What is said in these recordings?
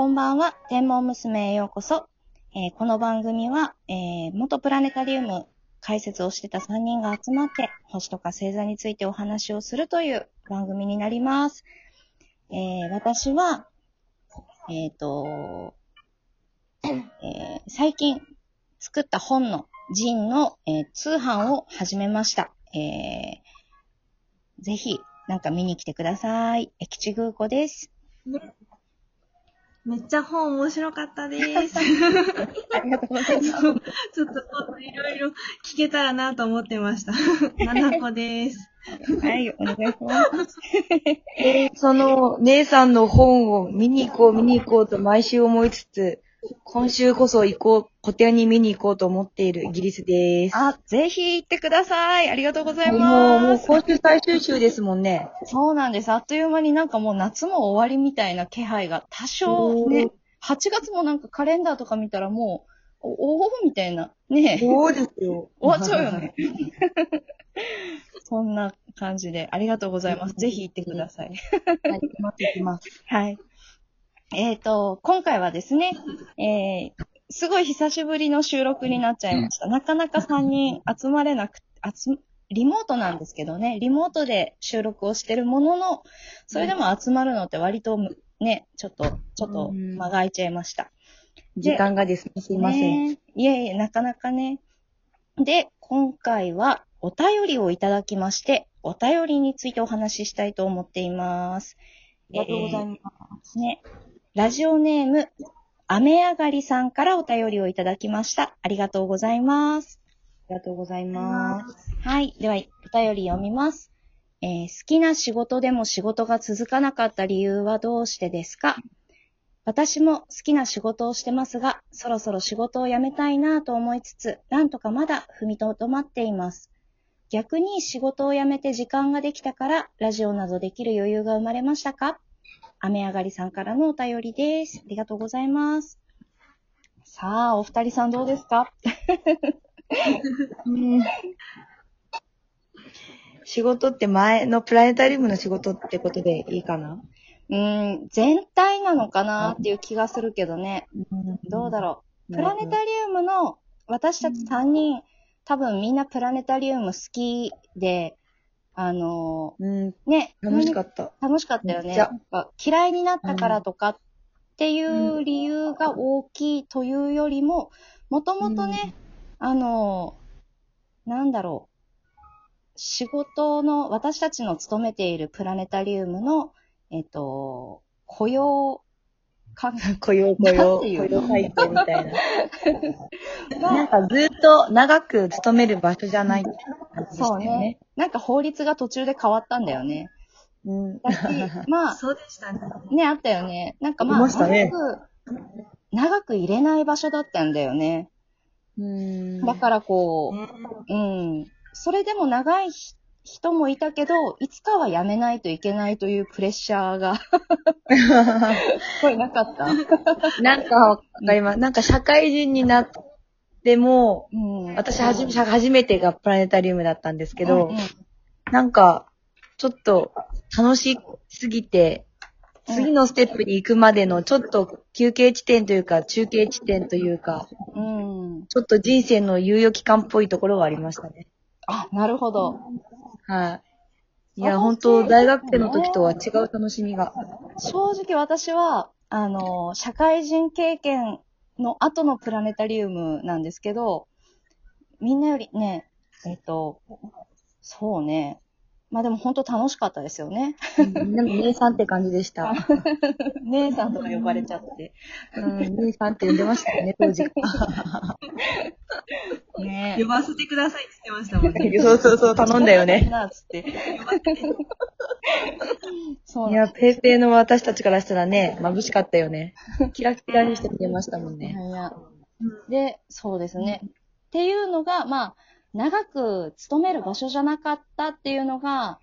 こんばんは、天文娘へようこそ。えーこの番組は、えー元プラネタリウム解説をしてた3人が集まって、星とか星座についてお話をするという番組になります。えー私は、えっ、と、え最近作った本のジンの、え通販を始めました。えーぜひ、なんか見に来てください。駅地空子です。めっちゃ本面白かったです。ありがとうございます。ちょっといろいろ聞けたらなと思ってました。ななこです。はい、お願いします。その姉さんの本を見に行こう見に行こうと毎週思いつつ、今週こそ行こう、個展に見に行こうと思っているイギリスです。あ、ぜひ行ってください。ありがとうございもう、もう。今週最終週ですもんね。そうなんです。あっという間になんかもう夏も終わりみたいな気配が多少ね、8月もなんかカレンダーとか見たらもう、おおーみたいな。ねえそうですよ。終わっちゃうよね。そんな感じで、ありがとうございます。ぜひ行ってください。はい、行きます、行きます。はい。えっ、と、今回はですね、えー、すごい久しぶりの収録になっちゃいました。なかなか3人集まれなく、集リモートなんですけどね、リモートで収録をしてるものの、それでも集まるのって割とむね、ちょっと、ちょっとうん間が空いちゃいました。時間がですね、すいません。ねいえいえ、なかなかね。で、今回はお便りをいただきまして、お便りについてお話ししたいと思っています。ありがとうございます。ね。ラジオネーム、雨上がりさんからお便りをいただきました。ありがとうございます。ありがとうございます。はい。では、お便り読みます。えー好きな仕事でも仕事が続かなかった理由はどうしてですか？私も好きな仕事をしてますが、そろそろ仕事を辞めたいなと思いつつ、なんとかまだ踏みとどまっています。逆に仕事を辞めて時間ができたから、ラジオなどできる余裕が生まれましたか？雨上がりさんからのお便りです。ありがとうございます。さあ、お二人さんどうですか？う ん仕事って前のプラネタリウムの仕事ってことでいいかな？うーん、全体なのかなっていう気がするけどね。どうだろう？プラネタリウムの私たち3人、多分みんなプラネタリウム好きで、あのうん、ーね、楽しかった。楽しかったよね。嫌いになったからとかっていう理由が大きいというよりも、もともとね、あのーなんだろう。仕事の、私たちの勤めているプラネタリウムの、えっ、と、雇用関雇用雇な用、雇用体系みたいな。なんかずっと長く勤める場所じゃない、そうね。。なんか法律が途中で変わったんだよね。うん。だし、まあ、そうでしたね。ね、あったよね。なんかまあ、いましたね長く、長く入れない場所だったんだよね。うん。だからこねう、うん。それでも長いひ人もいたけど、いつかは辞めないといけないというプレッシャーが、これなかった？なんかわかります。なんか社会人になっても、うん。私はじめ、初めてがプラネタリウムだったんですけど、うんうんなんか、ちょっと楽しすぎて、うん次のステップに行くまでのちょっと休憩地点というか、中継地点というか、うん。ちょっと人生の猶予期間っぽいところはありましたね。あ、なるほど。はい。いや、本当大学生の時とは違う楽しみが。正直私は、あの、社会人経験の後のプラネタリウムなんですけど、みんなよりね、えっと、そうね。まあでも本当楽しかったですよね。みんなの姉さんって感じでした。姉さんとか呼ばれちゃって。うん、姉さんって呼んでましたよね、当時。ね呼ばせてくださいって言ってましたもんね。そうそうそう、頼んだよね。なっつって。そういや、ペーペーの私たちからしたらね、眩しかったよね。キラキラにして見てましたもんね。いやで、そうですね。っていうのが、まあ、長く勤める場所じゃなかったっていうのが、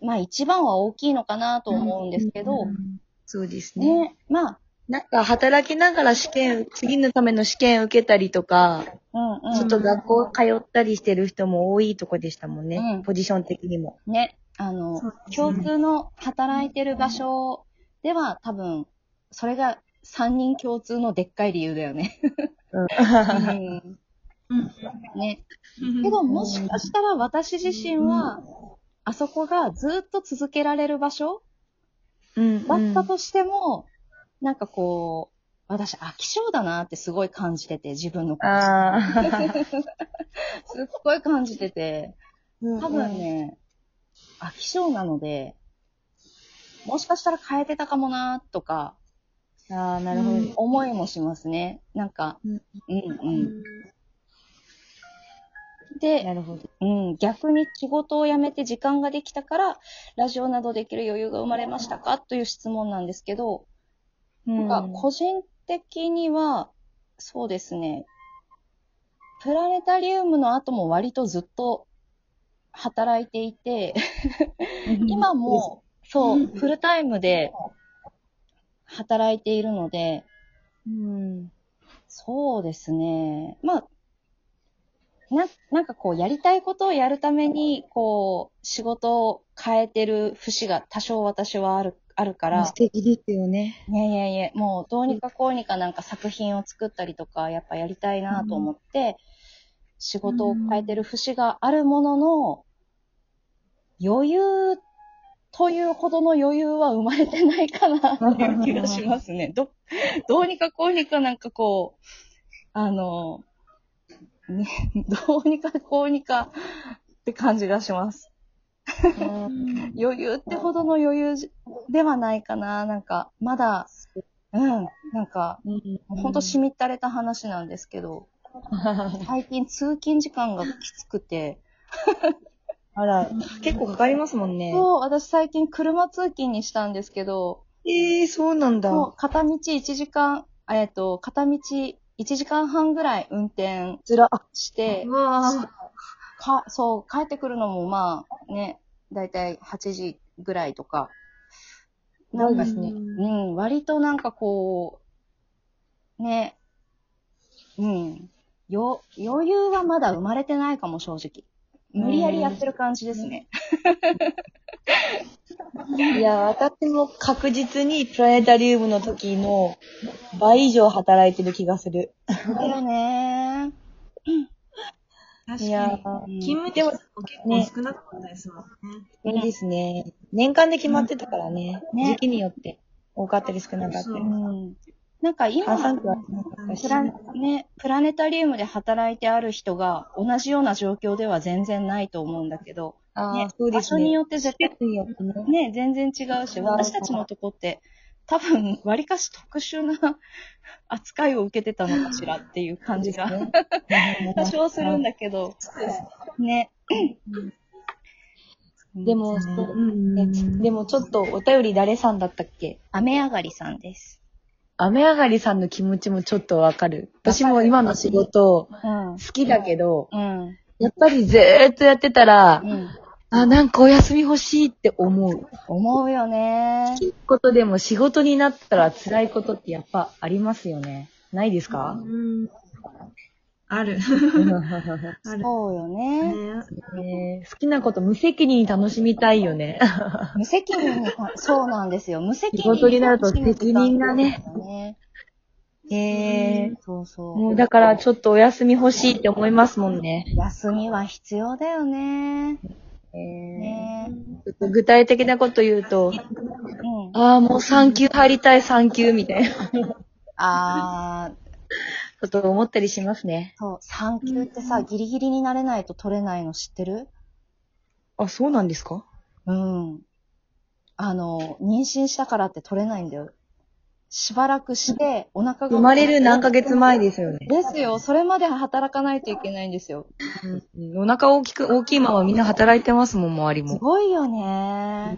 まあ一番は大きいのかなと思うんですけど、そうですね。ね、まあ、なんか働きながら試験、次のための試験受けたりとか、うんうん。ちょっと学校通ったりしてる人も多いとこでしたもんね。うんポジション的にも。ね、あのね共通の働いてる場所では多分、それが3人共通のでっかい理由だよね。うん。うん。うんね。けど、もしかしたら私自身は、あそこがずっと続けられる場所うん。だったとしても、なんかこう、私飽き性だなってすごい感じてて、自分のこと。ああ。すっごい感じてて、多多分。ね、飽き性なので、もしかしたら変えてたかもなとか、ああ、なるほど。うん思いもしますね。なんか、うんうんう。うんんで、なるほど。うん、逆に仕事を辞めて時間ができたから、ラジオなどできる余裕が生まれましたか？という質問なんですけど、なんか個人的には、そうですね、プラネタリウムの後も割とずっと働いていて、今も、そうう、んフルタイムで働いているので、うん。そうですね。まあ、な、なんかこう、やりたいことをやるために、こう、仕事を変えてる節が多少私はある、あるから素、敵ですよね。いやいやいや、もうどうにかこうにかなんか作品を作ったりとか、やっぱやりたいなと思って、仕事を変えてる節があるものの、余裕というほどの余裕は生まれてないかなっていう気がしますね。ど、どうにかこうにかなんかこう、あの、ね、どうにかこうにかって感じがします。余裕ってほどの余裕じではないかな。なんか、まだ、うん、なんか、ほんとしみったれた話なんですけど、最近通勤時間がきつくて、あら、結構かかりますもんね。そう、私最近車通勤にしたんですけど、ええそうなんだ。片道1時間、えっと、片道1時間半ぐらい運転つら、あ、してか、そう、帰ってくるのもまあ、ね、だいたい8時ぐらいとか。なんかねうん、割となんかこう、ね、うん、よ、余裕はまだ生まれてないかも、正直。無理やりやってる感じですね。いや、私も確実にプラネタリウムの時の倍以上働いてる気がする。そうだよね。確いやかに。うん勤務時間も結構少なかったですもんね。そうですね。年間で決まってたからね。ね時期によって多かったり少なかったり。うん。なんか今、プ。ラね、プラネタリウムで働いてある人が同じような状況では全然ないと思うんだけど、ねああ、そうですね。場所によって絶対。ね、全然違うし、私たちのとこって、多分、割かし特殊な 扱いを受けてたのかしらっていう感じが、多少するんだけど、ね。でも、でもちょっとお便り誰さんだったっけ？雨上がりさんです。雨上がりさんの気持ちもちょっとわかる。私も今の仕事うん好。きだけど、うん。やっぱりずーっとやってたら、うん。あ、なんかお休み欲しいって思う。思うよね。いいことでも仕事になったら辛いことってやっぱありますよね。ないですか？うんある。ある。そうよね。ねね好きなこと無責任に楽しみたいよね。無責任にか、そうなんですよ。無責任仕事になると責任がね。ねえー、そうそう。もうだからちょっとお休み欲しいって思いますもんね。休みは必要だよね。えねー、ちょっと具体的なこと言うと、うん。ああ、もう3級入りたい3級みたいなあー、ことを思ったりしますね。そう、産休ってさ、ギリギリになれないと取れないの知ってる？あ、そうなんですか？うん。あの、妊娠したからって取れないんだよ。しばらくして、お腹が。生まれる何ヶ月前ですよね。ですよ。それまで働かないといけないんですよ。うんお腹大きく、大きいままみんな働いてますもん、周りすも。ごいよね。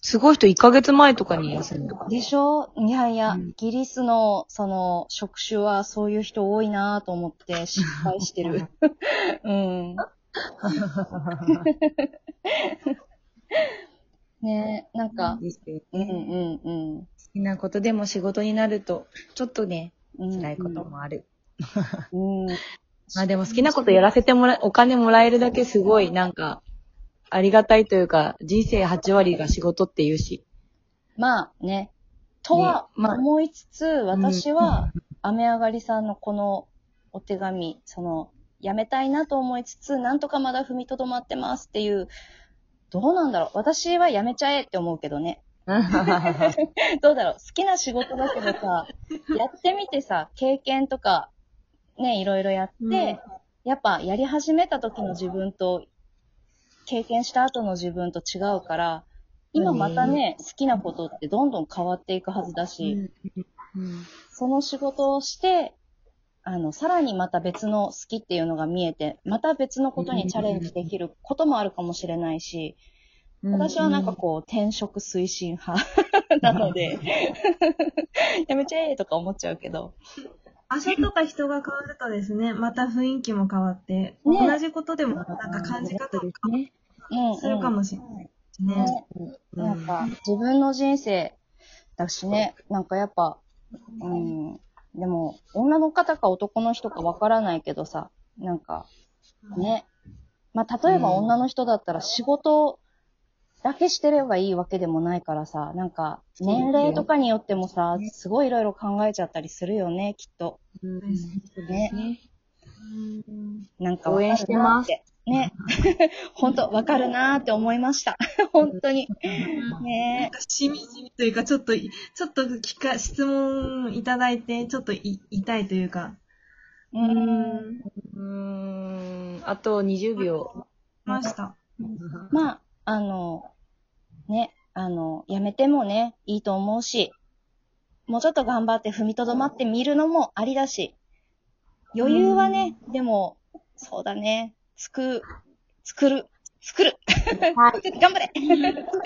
すごい人1ヶ月前とかに休む。でしょ？いやいや、うんイギリスの、その、職種はそういう人多いなと思って失敗してる。うん。ねなんか、うんうんうん。好きなことでも仕事になると、ちょっとね、うん辛いこともある。うん。まあでも好きなことやらせてもら、お金もらえるだけすごい、なんか、ありがたいというか、人生8割が仕事って言うし。まあね、とはまあ思いつつ、私は、雨上がりさんのこのお手紙、その、やめたいなと思いつつ、なんとかまだ踏みとどまってますっていう、どうなんだろう。私はやめちゃえって思うけどね。どうだろう？好きな仕事だけどさ、やってみてさ、経験とか、ね、いろいろやって、うん。やっぱやり始めた時の自分と、経験した後の自分と違うから、今またね、好きなことってどんどん変わっていくはずだし、その仕事をして、あの、さらにまた別の好きっていうのが見えて、また別のことにチャレンジできることもあるかもしれないし、私はなんかこう、転職推進派 なので、やめちゃえとか思っちゃうけど。場所とか人が変わるとですね、また雰囲気も変わって、ね同じことでもなんか感じ方も変わね。するかもしれないですね。ね。なんか、自分の人生だしね、なんかやっぱ、うん、でも、女の方か男の人かわからないけどさ、なんか、ね。まあ、例えばうん女の人だったら仕事だけしてればいいわけでもないからさ、なんか、年齢とかによってもさ、すごいいろいろ考えちゃったりするよね、きっと。うんね。なんか応援してます。ね。本当わかるなー って思いました。本当に。なんねかしみじみというか、ちょっとい、ちょっと聞か、質問いただいて、ちょっとい痛いというか。うーん。うーん。あと20秒。ました。まあ、あの、ね、あの、やめてもね、いいと思うし、もうちょっと頑張って踏みとどまってみるのもありだし、余裕はね、でも、そうだね、つく、作る、作る。はい。頑張れ作る